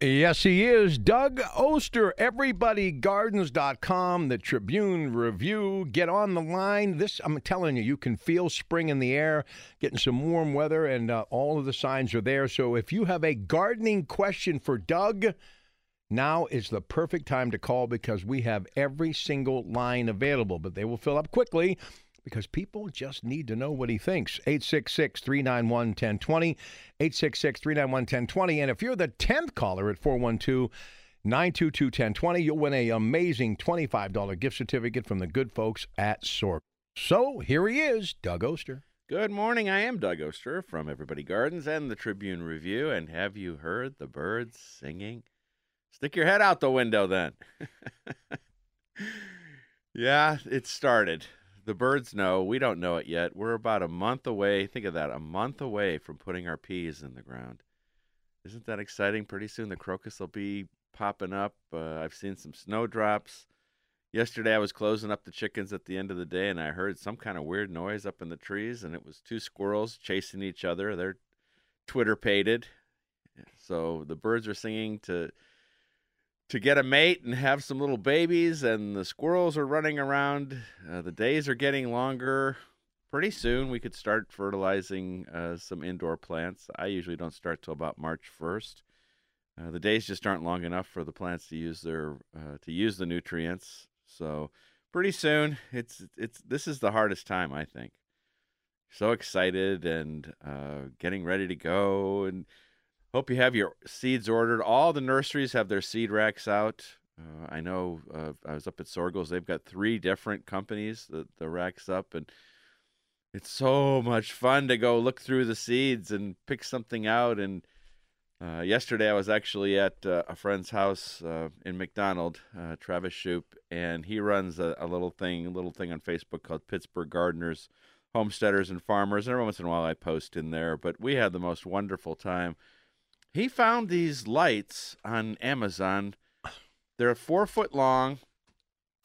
Yes, he is. Doug Oster, everybodygardens.com, the Tribune Review. Get on the line. This, I'm telling you, you can feel spring in the air, getting some warm weather, and uh, all of the signs are there. So if you have a gardening question for Doug, now is the perfect time to call because we have every single line available, but they will fill up quickly because people just need to know what he thinks. 866 391 1020. 866 391 1020. And if you're the 10th caller at 412 922 1020, you'll win a amazing $25 gift certificate from the good folks at Sork. So here he is, Doug Oster. Good morning. I am Doug Oster from Everybody Gardens and the Tribune Review. And have you heard the birds singing? Stick your head out the window then. yeah, it started. The birds know. We don't know it yet. We're about a month away. Think of that a month away from putting our peas in the ground. Isn't that exciting? Pretty soon the crocus will be popping up. Uh, I've seen some snowdrops. Yesterday I was closing up the chickens at the end of the day and I heard some kind of weird noise up in the trees and it was two squirrels chasing each other. They're Twitter pated. So the birds are singing to to get a mate and have some little babies, and the squirrels are running around. Uh, the days are getting longer. Pretty soon, we could start fertilizing uh, some indoor plants. I usually don't start till about March 1st. Uh, the days just aren't long enough for the plants to use their uh, to use the nutrients. So pretty soon, it's it's this is the hardest time I think. So excited and uh, getting ready to go and Hope you have your seeds ordered. All the nurseries have their seed racks out. Uh, I know uh, I was up at Soergel's. They've got three different companies that the racks up, and it's so much fun to go look through the seeds and pick something out. And uh, yesterday I was actually at uh, a friend's house uh, in McDonald, uh, Travis Shoup, and he runs a, a, little thing, a little thing on Facebook called Pittsburgh Gardeners, Homesteaders, and Farmers. And every once in a while I post in there, but we had the most wonderful time he found these lights on Amazon. They're four foot long.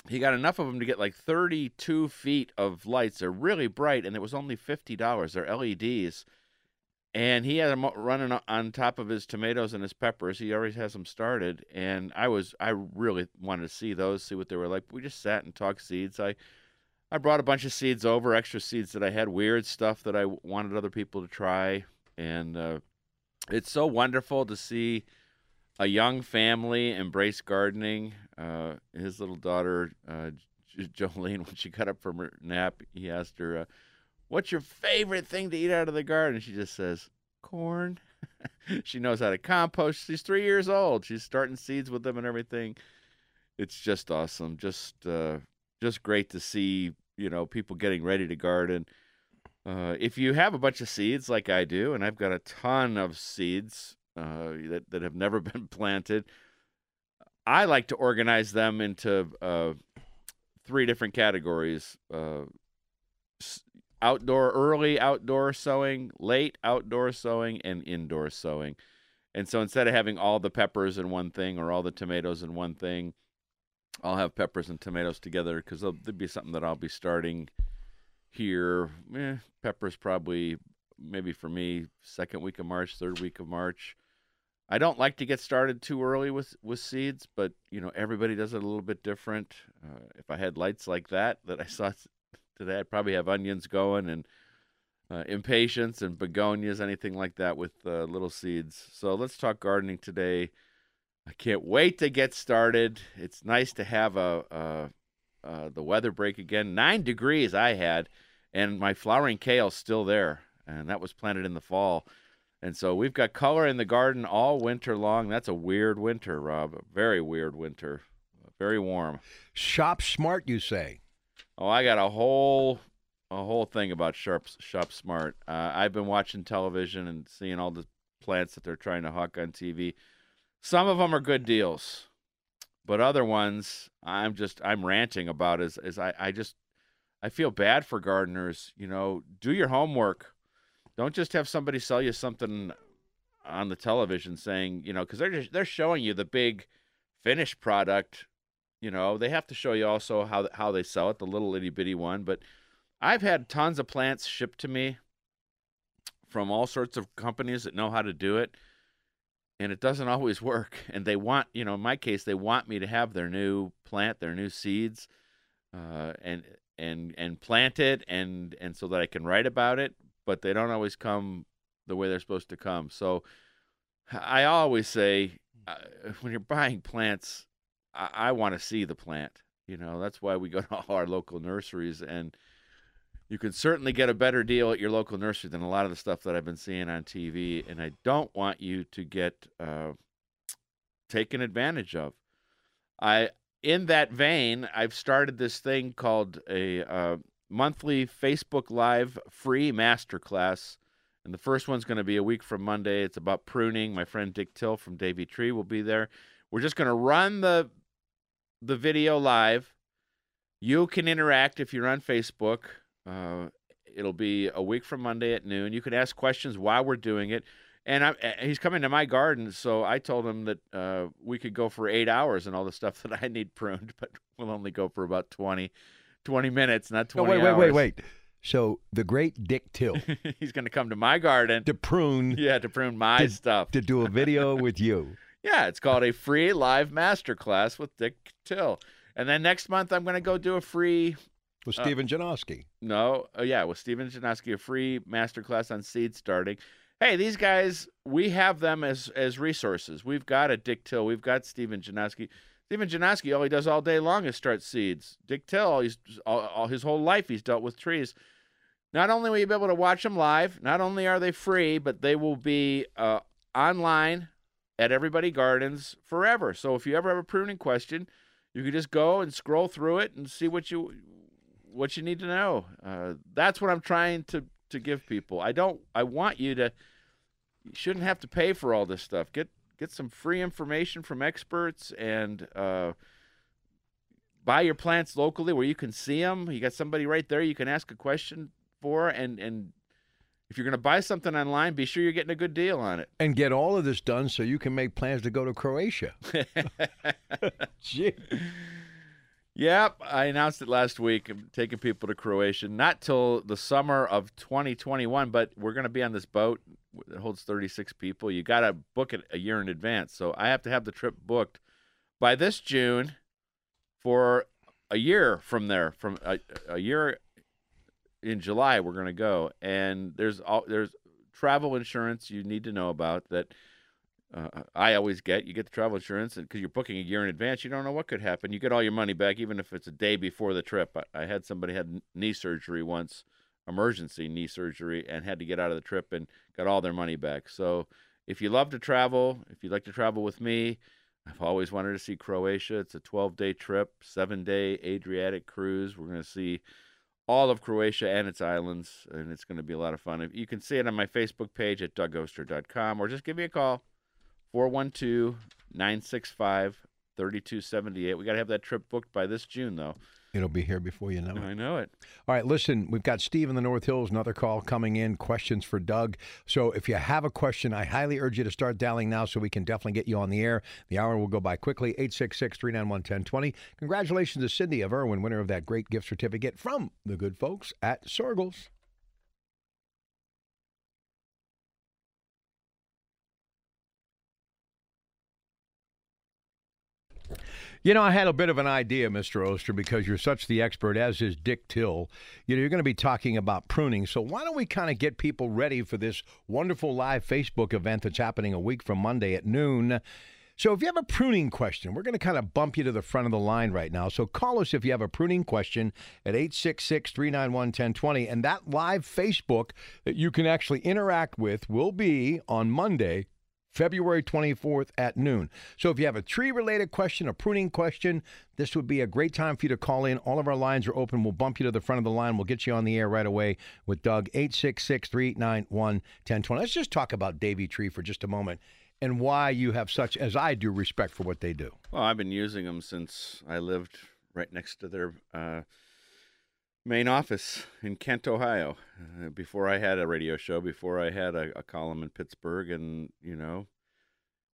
He got enough of them to get like 32 feet of lights. They're really bright, and it was only $50. They're LEDs. And he had them running on top of his tomatoes and his peppers. He already has them started. And I was, I really wanted to see those, see what they were like. We just sat and talked seeds. I, I brought a bunch of seeds over, extra seeds that I had, weird stuff that I wanted other people to try. And uh, it's so wonderful to see a young family embrace gardening. Uh, his little daughter, uh, Jolene, when she got up from her nap, he asked her, uh, "What's your favorite thing to eat out of the garden?" She just says, "Corn." she knows how to compost. She's three years old. She's starting seeds with them and everything. It's just awesome. Just, uh, just great to see. You know, people getting ready to garden. Uh, if you have a bunch of seeds like I do, and I've got a ton of seeds uh, that, that have never been planted, I like to organize them into uh, three different categories uh, outdoor, early outdoor sowing, late outdoor sowing, and indoor sowing. And so instead of having all the peppers in one thing or all the tomatoes in one thing, I'll have peppers and tomatoes together because there'll be something that I'll be starting here. Eh, peppers probably maybe for me second week of March, third week of March. I don't like to get started too early with with seeds, but you know everybody does it a little bit different. Uh, if I had lights like that that I saw today, I'd probably have onions going and uh, impatiens and begonias, anything like that with uh, little seeds. So let's talk gardening today. I can't wait to get started. It's nice to have a, a uh, the weather break again. Nine degrees I had, and my flowering kale's still there, and that was planted in the fall. And so we've got color in the garden all winter long. That's a weird winter, Rob. A very weird winter. Very warm. Shop smart, you say? Oh, I got a whole a whole thing about Shop Shop Smart. Uh, I've been watching television and seeing all the plants that they're trying to hawk on TV. Some of them are good deals, but other ones I'm just I'm ranting about. Is is I I just I feel bad for gardeners. You know, do your homework. Don't just have somebody sell you something on the television saying you know because they're just, they're showing you the big finished product. You know, they have to show you also how how they sell it, the little itty bitty one, but I've had tons of plants shipped to me from all sorts of companies that know how to do it, and it doesn't always work. And they want, you know, in my case, they want me to have their new plant, their new seeds, uh, and and and plant it, and and so that I can write about it. But they don't always come the way they're supposed to come. So I always say, uh, when you're buying plants, I, I want to see the plant. You know, that's why we go to all our local nurseries and you can certainly get a better deal at your local nursery than a lot of the stuff that I've been seeing on TV. And I don't want you to get uh, taken advantage of. I, in that vein, I've started this thing called a uh, monthly Facebook Live free masterclass. And the first one's going to be a week from Monday. It's about pruning. My friend Dick Till from Davey Tree will be there. We're just going to run the the video live. You can interact if you're on Facebook. Uh, it'll be a week from Monday at noon. You can ask questions while we're doing it. And I, he's coming to my garden, so I told him that uh, we could go for eight hours and all the stuff that I need pruned, but we'll only go for about 20, 20 minutes, not 20 no, wait, hours. wait, wait, wait. So the great Dick Till he's going to come to my garden to prune, yeah, to prune my to, stuff, to do a video with you. Yeah, it's called a free live masterclass with Dick Till. And then next month, I'm going to go do a free with Stephen uh, Janoski. No, uh, yeah, with Stephen Janoski, a free masterclass on seed starting. Hey, these guys, we have them as as resources. We've got a Dick Till, we've got Stephen Janoski. Stephen Janoski, all he does all day long is start seeds. Dick Till, he's all, all his whole life he's dealt with trees. Not only will you be able to watch them live, not only are they free, but they will be uh, online at Everybody Gardens forever. So if you ever have a pruning question, you can just go and scroll through it and see what you what you need to know. Uh, that's what I'm trying to to give people. I don't. I want you to. You shouldn't have to pay for all this stuff. Get get some free information from experts and uh, buy your plants locally where you can see them. You got somebody right there you can ask a question for, and and if you're going to buy something online, be sure you're getting a good deal on it. And get all of this done so you can make plans to go to Croatia. Gee. Yep, I announced it last week. I'm taking people to Croatia, not till the summer of 2021, but we're going to be on this boat that holds 36 people. You got to book it a year in advance. So I have to have the trip booked by this June for a year from there. From a, a year in July, we're going to go, and there's all there's travel insurance you need to know about that uh, I always get. You get the travel insurance, because you're booking a year in advance, you don't know what could happen. You get all your money back, even if it's a day before the trip. I, I had somebody had knee surgery once, emergency knee surgery, and had to get out of the trip and got all their money back. So, if you love to travel, if you'd like to travel with me, I've always wanted to see Croatia. It's a 12 day trip, seven day Adriatic cruise. We're going to see all of Croatia and its islands, and it's going to be a lot of fun. You can see it on my Facebook page at dougoster.com or just give me a call. 412 965 3278. We got to have that trip booked by this June, though. It'll be here before you know it. I know it. All right, listen, we've got Steve in the North Hills, another call coming in, questions for Doug. So if you have a question, I highly urge you to start dialing now so we can definitely get you on the air. The hour will go by quickly, 866 391 1020. Congratulations to Cindy of Irwin, winner of that great gift certificate from the good folks at Soergel's. You know, I had a bit of an idea, Mr. Oster, because you're such the expert, as is Dick Till. You know, you're going to be talking about pruning. So why don't we kind of get people ready for this wonderful live Facebook event that's happening a week from Monday at noon? So if you have a pruning question, we're going to kind of bump you to the front of the line right now. So call us if you have a pruning question at 866-391-1020 and that live Facebook that you can actually interact with will be on Monday, February 24th at noon. So if you have a tree related question, a pruning question, this would be a great time for you to call in. All of our lines are open. We'll bump you to the front of the line. We'll get you on the air right away with Doug 866-391-1020. Let's just talk about Davey Tree for just a moment and why you have such as I do respect for what they do. Well, I've been using them since I lived right next to their uh, main office in Kent, Ohio. Uh, before I had a radio show, before I had a, a, column in Pittsburgh, and you know,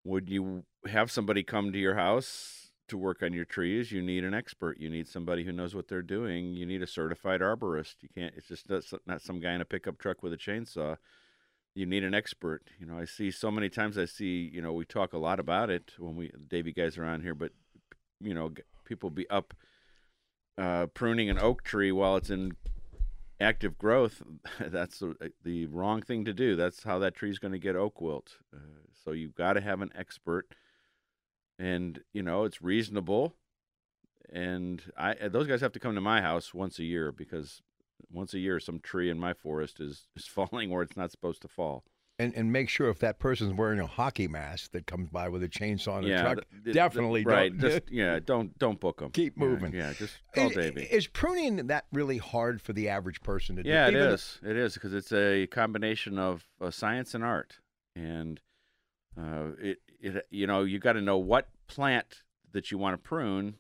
would you have somebody come to your house to work on your trees? You need an expert. You need somebody who knows what they're doing. You need a certified arborist. You can't. It's just not some guy in a pickup truck with a chainsaw. You need an expert. You know, I see so many times. I see. You know, we talk a lot about it when we Davey guys are on here, but you know, people be up uh, pruning an oak tree while it's in active growth, that's the, the, wrong thing to do. That's how that tree is going to get oak wilt. Uh, so you've got to have an expert, and you know it's reasonable. And I those guys have to come to my house once a year because once a year some tree in my forest is is falling where it's not supposed to fall and, and make sure if that person's wearing a hockey mask that comes by with a chainsaw and yeah, a truck, definitely right. Don't, just, yeah, don't don't book them. Keep moving. Yeah, yeah just call Davey. Is pruning that really hard for the average person to do? Yeah, it is. It is because it's a combination of uh, science and art, and uh, it it you know you got to know what plant that you want to prune.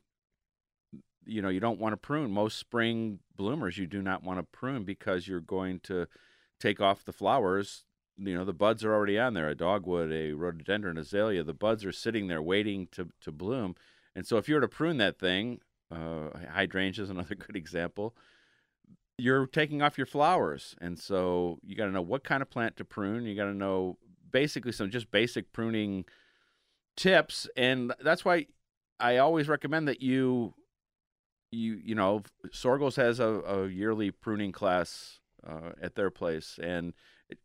You know, you don't want to prune most spring bloomers. You do not want to prune because you're going to take off the flowers you know the buds are already on there a dogwood a rhododendron azalea the buds are sitting there waiting to, to bloom. And so if you were to prune that thing uh, hydrangea is another good example you're taking off your flowers. And so you got to know what kind of plant to prune. You got to know basically some just basic pruning tips. And that's why i always recommend that you you you know Soergel's has a, a yearly pruning class uh, at their place. And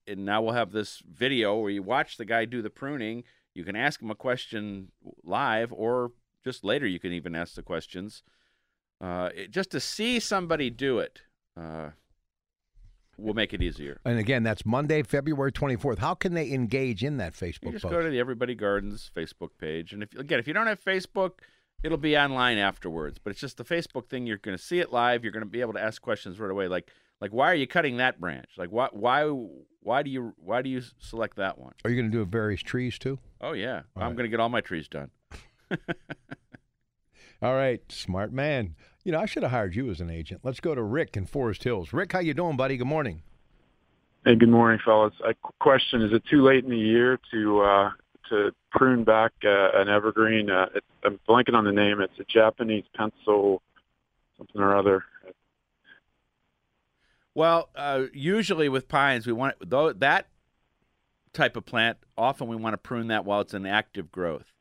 and now we'll have this video where you watch the guy do the pruning. You can ask him a question live, or just later you can even ask the questions. Uh, it, just to see somebody do it uh, will make it easier. And again, that's Monday, February 24th. How can they engage in that Facebook you just post? go to the Everybody Gardens Facebook page, and if again, if you don't have Facebook, it'll be online afterwards. But it's just the Facebook thing. You're going to see it live. You're going to be able to ask questions right away, like like why are you cutting that branch? Like why why why do you why do you select that one? Are you going to do it various trees too? Oh yeah, all I'm right. going to get all my trees done. all right, smart man. You know, I should have hired you as an agent. Let's go to Rick in Forest Hills. Rick, how you doing, buddy? Good morning. Hey, good morning, fellas. A question: Is it too late in the year to uh, to prune back uh, an evergreen? Uh, I'm blanking on the name. It's a Japanese pencil, something or other. Well, uh, usually with pines, we want though that type of plant. Often we want to prune that while it's in active growth.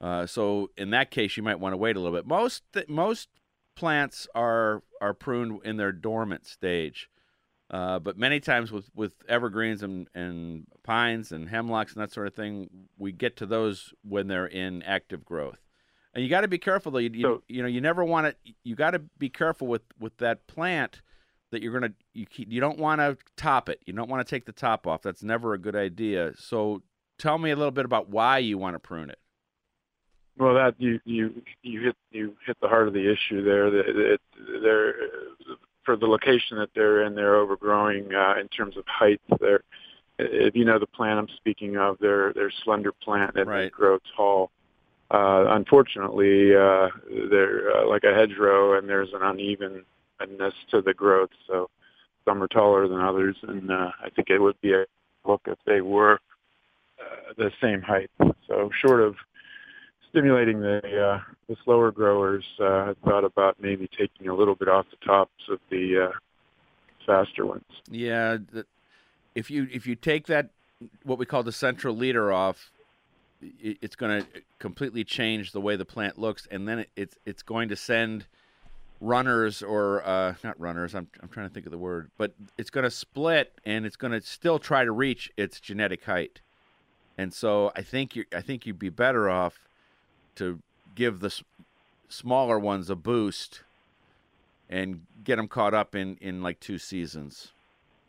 Uh, so in that case, you might want to wait a little bit. Most most plants are are pruned in their dormant stage, uh, but many times with, with evergreens and, and pines and hemlocks and that sort of thing, we get to those when they're in active growth. And you got to be careful though. You, you, you know you never want to. You got to be careful with with that plant that you're gonna you keep, you don't want to top it. You don't want to take the top off. That's never a good idea. So tell me a little bit about why you want to prune it. Well, that you you you hit you hit the heart of the issue there. That they're for the location that they're in, they're overgrowing uh, in terms of height. They're if you know the plant I'm speaking of, they're they're slender plant and right. they grow tall. Uh, unfortunately, uh, they're uh, like a hedgerow, and there's an uneven openness to the growth. So some are taller than others, and uh, I think it would be a look if they were uh, the same height. So short of stimulating the uh, the slower growers, uh, I thought about maybe taking a little bit off the tops of the uh, faster ones. Yeah, the, if you if you take that what we call the central leader off, it, it's going to completely change the way the plant looks, and then it, it's it's going to send runners or uh, not runners. I'm I'm trying to think of the word, but it's going to split and it's going to still try to reach its genetic height. And so I think you I think you'd be better off to give the s- smaller ones a boost and get them caught up in in like two seasons.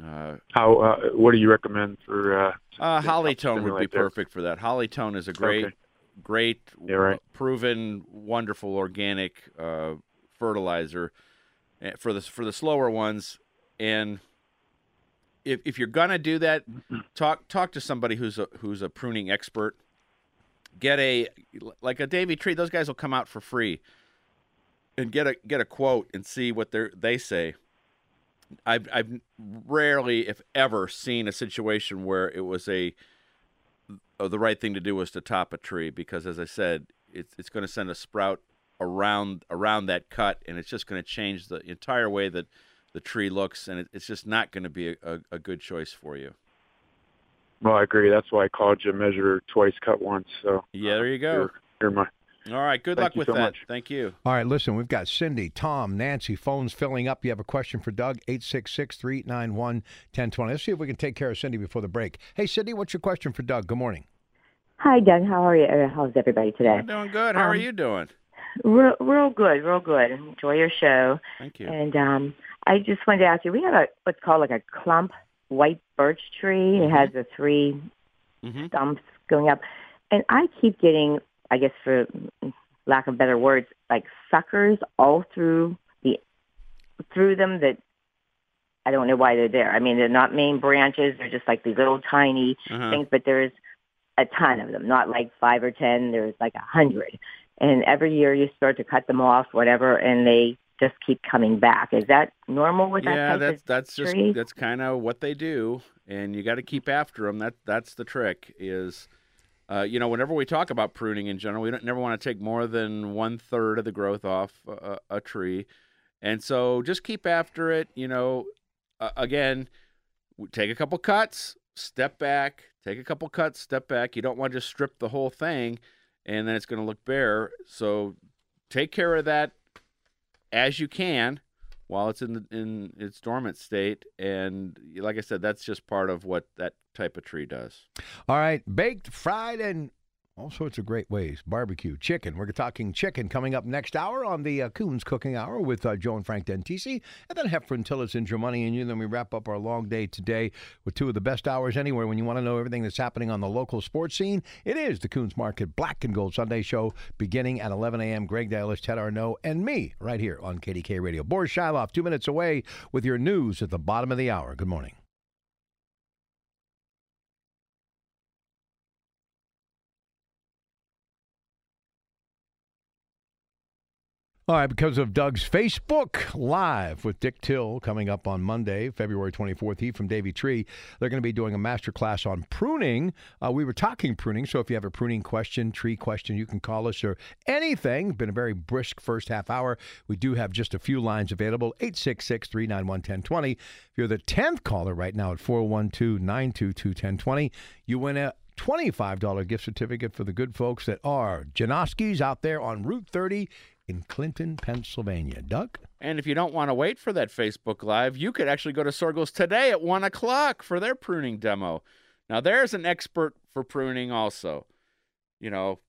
Uh, How? Uh, what do you recommend for? Uh, uh, Hollytone would be perfect for that. Hollytone is a great, Okay. great, Yeah, right. proven, wonderful organic uh, fertilizer eh, for the for the slower ones. And if if you're gonna do that, talk talk to somebody who's a who's a pruning expert. Get a like a Davey Tree. Those guys will come out for free and get a get a quote and see what they they say. I've I've rarely, if ever, seen a situation where it was a the right thing to do was to top a tree because, as I said, it's it's going to send a sprout around around that cut, and it's just going to change the entire way that the tree looks, and it, it's just not going to be a, a, a good choice for you. well, I agree. That's why I called you. Measure twice, cut once. So Yeah, there you go. You're, you're my. All right, good Thank luck with so that. much. Thank you. All right, listen, we've got Cindy, Tom, Nancy, phones filling up. You have a question for Doug, 866 391 1020. Let's see if we can take care of Cindy before the break. Hey, Cindy, what's your question for Doug? Good morning. Hi, Doug. How are you? Uh, How's everybody today? I'm doing good. How are Um, you doing? Real, real good, real good. Enjoy your show. Thank you. And um, I just wanted to ask you, we have a what's called like a clump white birch tree. It has the three hmm stumps going up, and I keep getting, I guess for lack of better words, like suckers all through the through them that I don't know why they're there. I mean, they're not main branches; they're just like these little tiny Uh-huh. things, but there's a ton of them, not like five or ten. There's like a hundred, and every year you start to cut them off, whatever, and they just keep coming back. Is that normal with that yeah, that's that's just tree? that's kind of what they do, and you got to keep after them. That that's the trick. Is uh, you know, whenever we talk about pruning in general, we don't never want to take more than one third of the growth off a, a tree, and so just keep after it. You know, uh, again, take a couple cuts, step back, take a couple cuts, step back. You don't want to just strip the whole thing, and then it's going to look bare. So take care of that as you can while it's in the, in its dormant state. And like I said, that's just part of what that type of tree does. All right, baked, fried, and all sorts of great ways. Barbecue, chicken. We're talking chicken coming up next hour on the uh, Kuhn's Cooking Hour with uh, Joe and Frank Dentisi, and then Heffron in your money and you. Then we wrap up our long day today with two of the best hours anywhere when you want to know everything that's happening on the local sports scene. It is the Kuhn's Market Black and Gold Sunday Show beginning at 11 a.m. Greg Dallas, Ted Arnaud, and me right here on KDKA Radio. Boris Shiloff, two minutes away with your news at the bottom of the hour. Good morning. All right, because of Doug's Facebook Live with Dick Till coming up on Monday, February 24th, he from Davey Tree, they're going to be doing a master class on pruning. Uh, we were talking pruning, so if you have a pruning question, tree question, you can call us or anything. Been a very brisk first half hour. We do have just a few lines available 866 391 1020. If you're the 10th caller right now at 412 922 1020, you win a $25 gift certificate for the good folks that are Janoski's out there on Route 30 in Clinton, Pennsylvania. Doug? And if you don't want to wait for that Facebook Live, you could actually go to Soergel's today at 1 o'clock for their pruning demo. Now, there's an expert for pruning also. You know,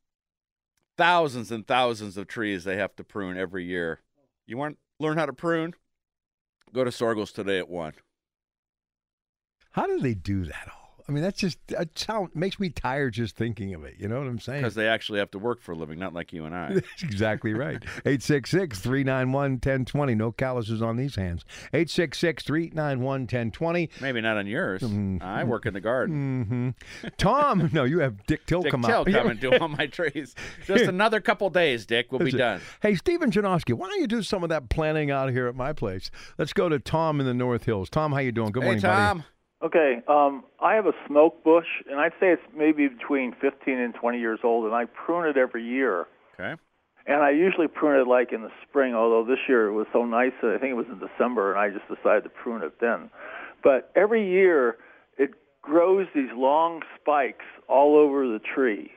thousands and thousands of trees they have to prune every year. You want to learn how to prune? Go to Soergel's today at 1. How do they do that all? I mean, that's just that sound makes me tired just thinking of it. You know what I'm saying? Because they actually have to work for a living, not like you and I. That's exactly right. 866 391 1020. No calluses on these hands. 866 391 1020. Maybe not on yours. Mhm. I work in the garden. hmm Tom, no, you have Dick Till Dick come Till out. come and do all my trees. Just another couple days, Dick. We'll be it. done. Hey, Stephen Janoski, why don't you do some of that planning out here at my place? Let's go to Tom in the North Hills. Tom, how you doing? Good hey, morning, buddy. Okay, um, I have a smoke bush, and I'd say it's maybe between 15 and 20 years old, and I prune it every year. Okay. And I usually prune it like in the spring, although this year it was so nice that I think it was in December, and I just decided to prune it then. But every year it grows these long spikes all over the tree,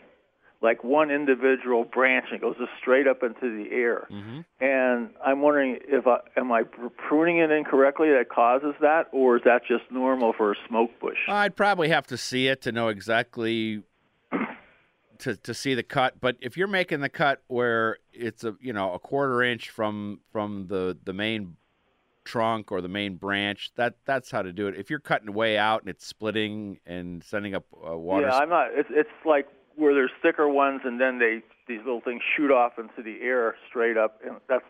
like one individual branch, and it goes just straight up into the air. hmm And I'm wondering if I, am I pruning it incorrectly that causes that, or is that just normal for a smoke bush? I'd probably have to see it to know exactly to to see the cut. But if you're making the cut where it's a you know a quarter inch from from the the main trunk or the main branch, that that's how to do it. If you're cutting way out and it's splitting and sending up uh, water, Yeah, I'm not. It's it's like where there's thicker ones, and then they these little things shoot off into the air straight up, and that's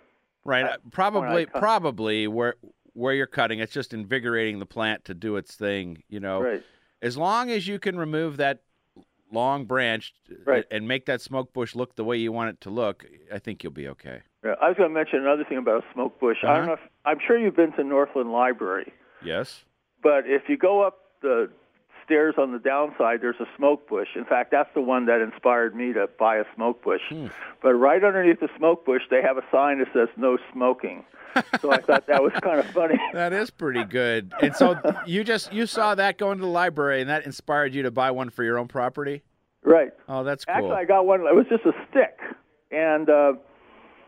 right? I- uh, probably probably where where you're cutting, it's just invigorating the plant to do its thing. You know, right. as long as you can remove that long branch uh, Right. and make that smoke bush look the way you want it to look, I think you'll be okay. Yeah, I was going to mention another thing about a smoke bush. Uh-huh. don't know. If, I'm sure you've been to Northland Library, Yes. but if you go up the stairs on the downside, there's a smoke bush. In fact, that's the one that inspired me to buy a smoke bush. Hmm. But right underneath the smoke bush, they have a sign that says "No smoking." so I thought that was kind of funny. That is pretty good. And so you just you saw that going to the library and that inspired you to buy one for your own property? right. Oh, that's cool. Actually, I got one. It was just a stick, and uh,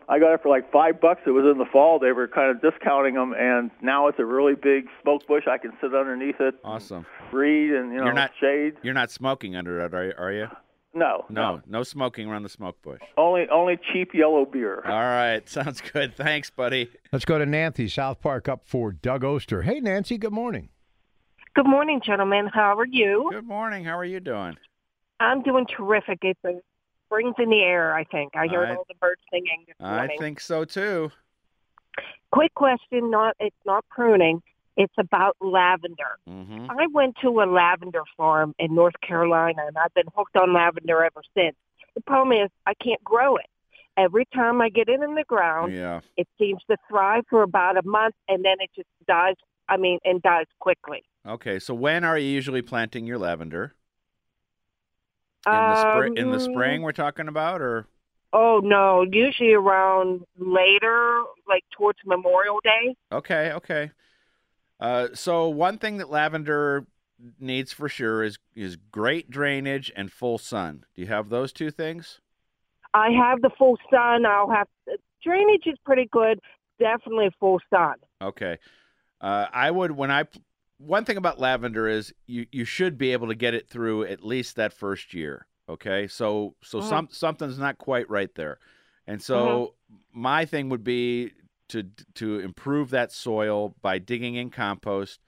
I got it for like five bucks. It was in the fall. They were kind of discounting them, and now it's a really big smoke bush. I can sit underneath it, awesome. read, and you know, You're not- shade. You're not smoking under it, are you? Are you? No, No, no smoking around the smoke bush. Only only cheap yellow beer. All right, sounds good. Thanks, buddy. Let's go to Nancy, South Park, up for Doug Oster. Hey, Nancy, good morning. Good morning, gentlemen. How are you? Good morning. How are you doing? I'm doing terrific. It's a springs in the air, I think. I heard I- all the birds singing this I think so too. Quick question, not it's not pruning. It's about lavender. hmm I went to a lavender farm in North Carolina and I've been hooked on lavender ever since. The problem is I can't grow it. Every time I get it in the ground, Yeah. it seems to thrive for about a month and then it just dies. I mean, and dies quickly. Okay. So when are you usually planting your lavender? In the spring? In the Um, spring, we're talking about, or Oh no, usually around later, like towards Memorial Day. Okay, okay. Uh, so one thing that lavender needs for sure is is great drainage and full sun. Do you have those two things? I have the full sun. I'll have drainage is pretty good. Definitely full sun. Okay. Uh, I would when I one thing about lavender is you you should be able to get it through at least that first year. Okay, so so Mhm. some something's not quite right there, and so my thing would be to to improve that soil by digging in compost.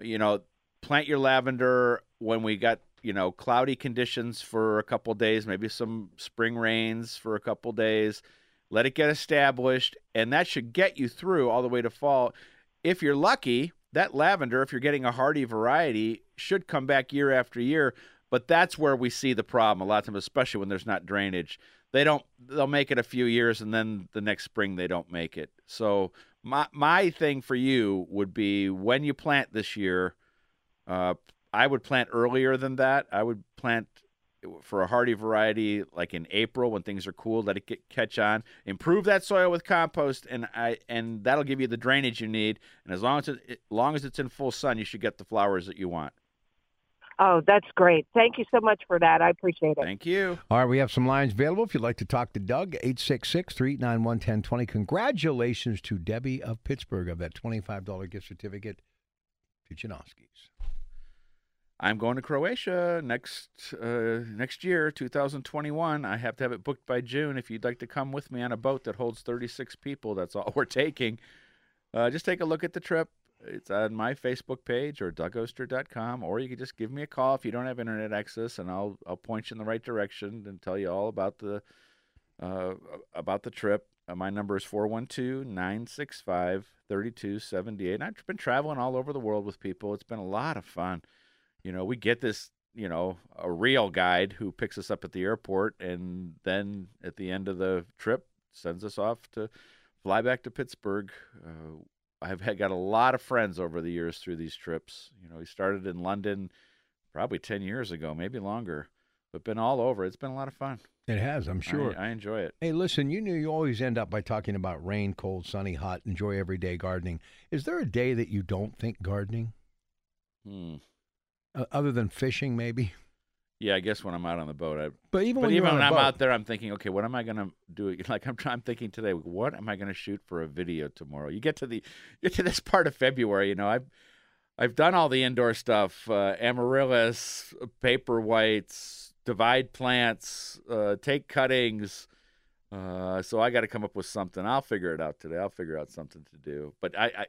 You know, plant your lavender when we got you know cloudy conditions for a couple days, maybe some spring rains for a couple days. Let it get established, and that should get you through all the way to fall. If you're lucky, that lavender, if you're getting a hardy variety, should come back year after year. But that's where we see the problem a lot of times, especially when there's not drainage. They don't. They'll make it a few years, and then the next spring they don't make it. So my my thing for you would be when you plant this year. Uh, I would plant earlier than that. I would plant for a hardy variety like in April when things are cool. Let it get catch on. Improve that soil with compost, and I and that'll give you the drainage you need. And as long as it, as long as it's in full sun, you should get the flowers that you want. Oh, that's great. Thank you so much for that. I appreciate it. Thank you. All right, we have some lines available. If you'd like to talk to Doug, 866 391 1020. Congratulations to Debbie of Pittsburgh of that $25 gift certificate to Janoski's. I'm going to Croatia next uh, next year, 2021. I have to have it booked by June. If you'd like to come with me on a boat that holds 36 people, that's all we're taking. Uh, just take a look at the trip. It's on my Facebook page or dougoster.com, or you can just give me a call if you don't have internet access, and I'll I'll point you in the right direction and tell you all about the uh, about the trip. Uh, my number is 412-965-3278. I've been traveling all over the world with people. It's been a lot of fun you know, we get this, you know, a real guide who picks us up at the airport and then at the end of the trip sends us off to fly back to Pittsburgh. Uh, I've had, got a lot of friends over the years through these trips. You know, we started in London probably 10 years ago, maybe longer, but been all over. It's been a lot of fun. It has, I'm sure. I, I enjoy it. Hey, listen, you knew you always end up by talking about rain, cold, sunny, hot, enjoy everyday gardening. Is there a day that you don't think gardening? Hmm. Uh, other than fishing, maybe? Yeah, I guess when I'm out on the boat, I But even but when even when I'm boat, out there, I'm thinking, okay, what am I gonna do? Like I'm, I'm thinking today, what am I gonna shoot for a video tomorrow? You get to the, get to this part of February, you know, I've, I've done all the indoor stuff, uh, amaryllis, paper whites, divide plants, uh, take cuttings. Uh, so I got to come up with something. I'll figure it out today. I'll figure out something to do. But I, I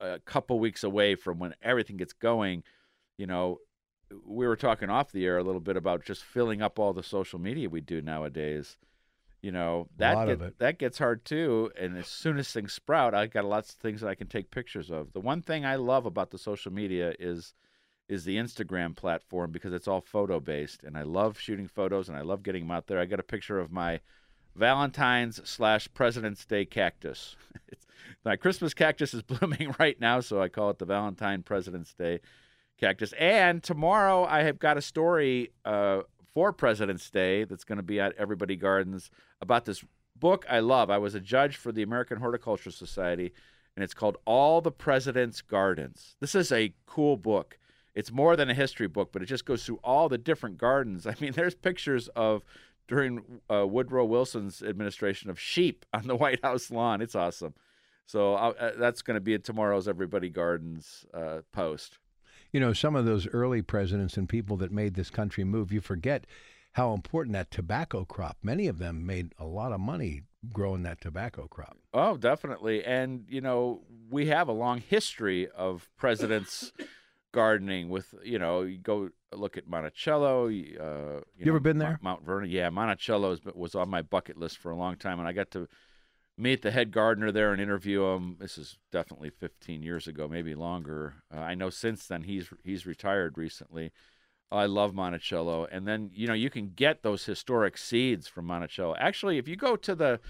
a couple weeks away from when everything gets going, you know, we were talking off the air a little bit about just filling up all the social media we do nowadays. You know that get, that gets hard too. And as soon as things sprout, I got lots of things that I can take pictures of. The one thing I love about the social media is is the Instagram platform because it's all photo based, and I love shooting photos and I love getting them out there. I got a picture of my Valentine's slash President's Day cactus. my Christmas cactus is blooming right now, so I call it the Valentine President's Day cactus. And tomorrow I have got a story uh, for President's Day that's going to be at Everybody Gardens about this book I love. I was a judge for the American Horticultural Society, and it's called All the President's Gardens. This is a cool book. It's more than a history book, but it just goes through all the different gardens. I mean, there's pictures of during uh, Woodrow Wilson's administration of sheep on the White House lawn. It's awesome. So uh, that's going to be tomorrow's Everybody Gardens uh, post. You know, some of those early presidents and people that made this country move, you forget how important that tobacco crop. Many of them made a lot of money growing that tobacco crop. Oh, definitely. And you know, we have a long history of presidents gardening with, you know, you go look at Monticello, uh, you, you know, ever been there? Mount Vernon. Yeah, Monticello was on my bucket list for a long time and I got to meet the head gardener there and interview him. This is definitely 15 years ago, maybe longer. Uh, I know since then he's he's retired recently. I love Monticello, and then you know you can get those historic seeds from Monticello. Actually, if you go to the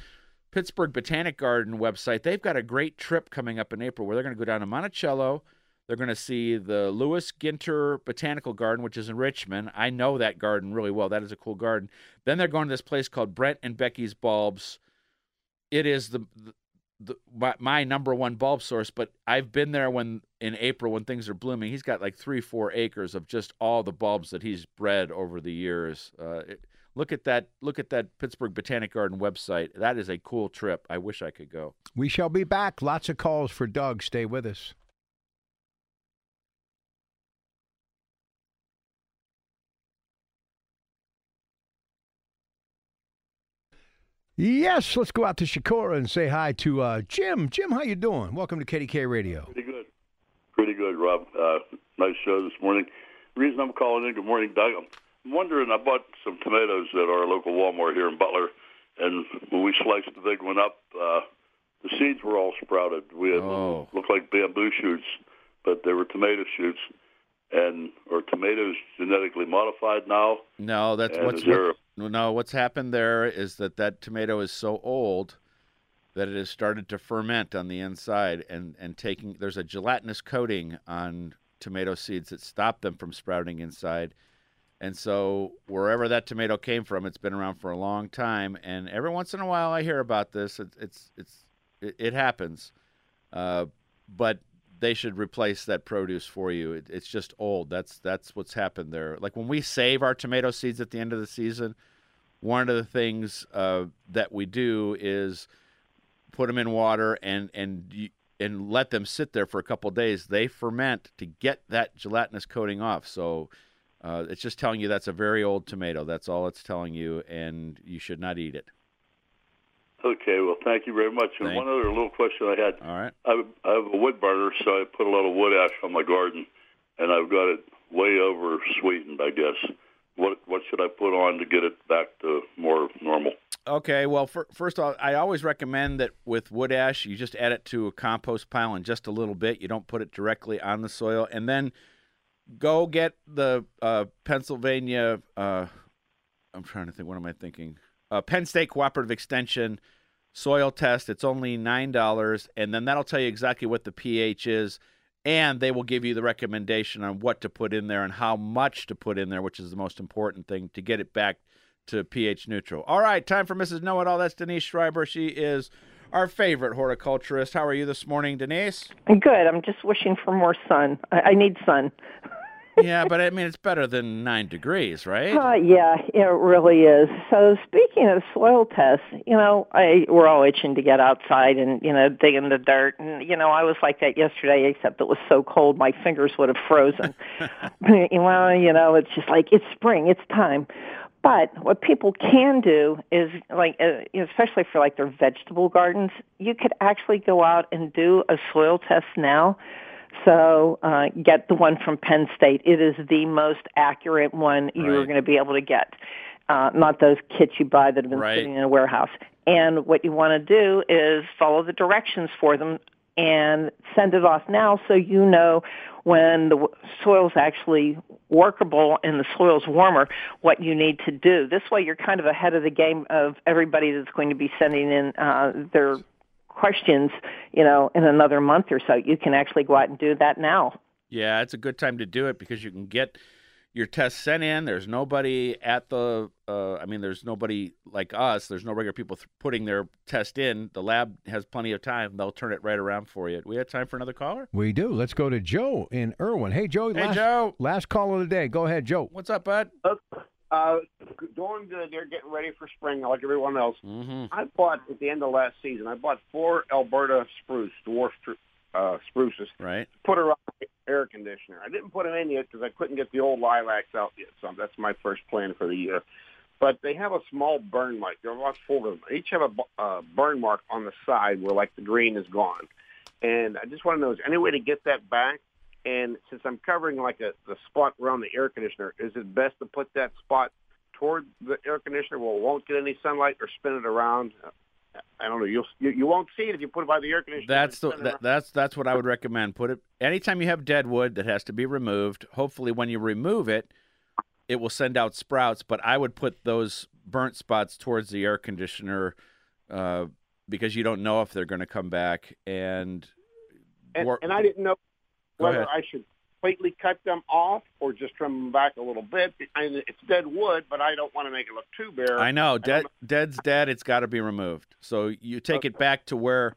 Pittsburgh Botanic Garden website, they've got a great trip coming up in April where they're going to go down to Monticello. They're going to see the Lewis Ginter Botanical Garden, which is in Richmond. I know that garden really well. That is a cool garden. Then they're going to this place called Brent and Becky's Bulbs it is the, the, the my, number one bulb source. But I've been there when in April when things are blooming. He's got like three, four acres of just all the bulbs that he's bred over the years. Uh, it, look at that! Look at that Pittsburgh Botanic Garden website. That is a cool trip. I wish I could go. We shall be back. Lots of calls for Doug. Stay with us. Yes, let's go out to Chicora and say hi to uh, Jim. Jim, how you doing? Welcome to KDKA Radio. Pretty good. Pretty good, Rob. Uh, nice show this morning. The reason I'm calling in, good morning, Doug. I'm wondering, I bought some tomatoes at our local Walmart here in Butler, and when we sliced the big one up, uh, the seeds were all sprouted. We had oh. looked like bamboo shoots, but they were tomato shoots. And are tomatoes genetically modified now? No, that's and what's what, no, what's happened there is that that tomato is so old that it has started to ferment on the inside and, and taking there's a gelatinous coating on tomato seeds that stop them from sprouting inside. And so wherever that tomato came from, it's been around for a long time. And every once in a while, I hear about this. It's it's, it's it, it happens, uh, but they should replace that produce for you. It, it's just old. That's that's what's happened there. Like when we save our tomato seeds at the end of the season, one of the things uh, that we do is put them in water and and and let them sit there for a couple days. They ferment to get that gelatinous coating off. So uh, it's just telling you that's a very old tomato. That's all it's telling you, and you should not eat it. Okay, well, thank you very much. And thank one other little question I had. All right. I, I have a wood burner, so I put a lot of wood ash on my garden, and I've got it way over sweetened, I guess what what should I put on to get it back to more normal? Okay, well, for, first of all, I always recommend that with wood ash, you just add it to a compost pile in just a little bit. You don't put it directly on the soil, and then go get the uh, Pennsylvania. Uh, I'm trying to think. What am I thinking? Uh, Penn State Cooperative Extension soil test. It's only nine dollars, and then that'll tell you exactly what the pH is and they will give you the recommendation on what to put in there and how much to put in there, which is the most important thing to get it back to pH neutral. All right, time for Mrs. Know It All. That's Denise Schreiber. She is our favorite horticulturist. How are you this morning, Denise? Good. I'm just wishing for more sun. I, I need sun. yeah, but I mean, it's better than nine degrees, right? Uh, yeah, it really is. So speaking of soil tests, you know, I we're all itching to get outside and you know dig in the dirt, and you know I was like that yesterday, except it was so cold my fingers would have frozen. well, you know, it's just like it's spring, it's time. But what people can do is like, uh, especially for like their vegetable gardens, you could actually go out and do a soil test now. So uh, get the one from Penn State. It is the most accurate one you're Right. going to be able to get. Uh, not those kits you buy that have been Right. sitting in a warehouse. And what you want to do is follow the directions for them and send it off now so you know when the w- soil's actually workable and the soil's warmer what you need to do. This way you're kind of ahead of the game of everybody that's going to be sending in uh, their questions, you know, in another month or so. You can actually go out and do that now. Yeah, it's a good time to do it because you can get your test sent in. There's nobody at the, uh, I mean, there's nobody like us. There's no regular people th- putting their test in. The lab has plenty of time. They'll turn it right around for you. We have time for another caller? We do. Let's go to Joe in Irwin. Hey, Joe. Hey, last, Joe. Last call of the day. Go ahead, Joe. What's up, bud? Uh, doing good. They're getting ready for spring like everyone else. Mm-hmm. I bought at the end of last season. I bought four Alberta spruce, dwarf uh, spruces. Right. Put her on air conditioner. I didn't put them in yet because I couldn't get the old lilacs out yet. So that's my first plan for the year. But they have a small burn mark. There are about four of them. They each have a uh, burn mark on the side where like the green is gone. And I just want to know is there any way to get that back? And since I'm covering like a the spot around the air conditioner, is it best to put that spot toward the air conditioner where it won't get any sunlight, or spin it around? I don't know. You'll you, you won't see it if you put it by the air conditioner. That's the and spin it that, that's that's what I would recommend. Put it anytime you have dead wood that has to be removed. Hopefully, when you remove it, it will send out sprouts. But I would put those burnt spots towards the air conditioner uh, because you don't know if they're going to come back. And, and, and I didn't know whether. I should completely cut them off or just trim them back a little bit. I mean, it's dead wood, but I don't want to make it look too bare. I know dead dead's dead. It's got to be removed. So you take it back to where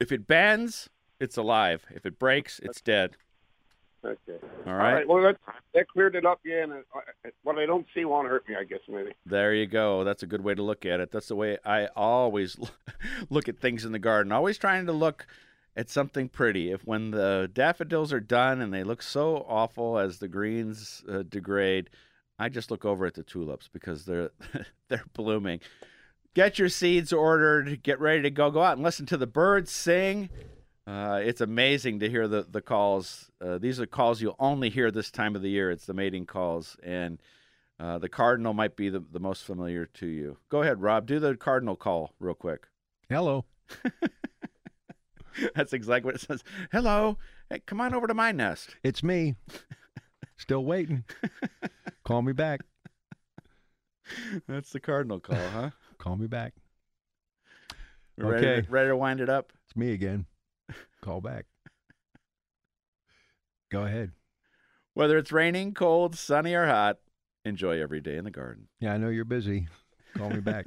if it bends, it's alive. If it breaks, it's dead. Okay. All right. Well, that, that cleared it up. Yeah, and uh, what I don't see won't hurt me. I guess maybe. There you go. That's a good way to look at it. That's the way I always look at things in the garden. Always trying to look at something pretty. If when the daffodils are done and they look so awful as the greens uh, degrade, I just look over at the tulips because they're they're blooming. Get your seeds ordered. Get ready to go. Go out and listen to the birds sing. Uh, it's amazing to hear the the calls. Uh, these are calls you'll only hear this time of the year. It's the mating calls, and uh, the cardinal might be the, the most familiar to you. Go ahead, Rob. Do the cardinal call real quick. Hello. That's exactly what it says. Hello. Hey, come on over to my nest. It's me. Still waiting. Call me back. That's the cardinal call, huh? Call me back. Ready, Okay. ready to wind it up. It's me again. Call back. Go ahead. Whether it's raining, cold, sunny, or hot, enjoy every day in the garden. Yeah, I know you're busy. Call me back.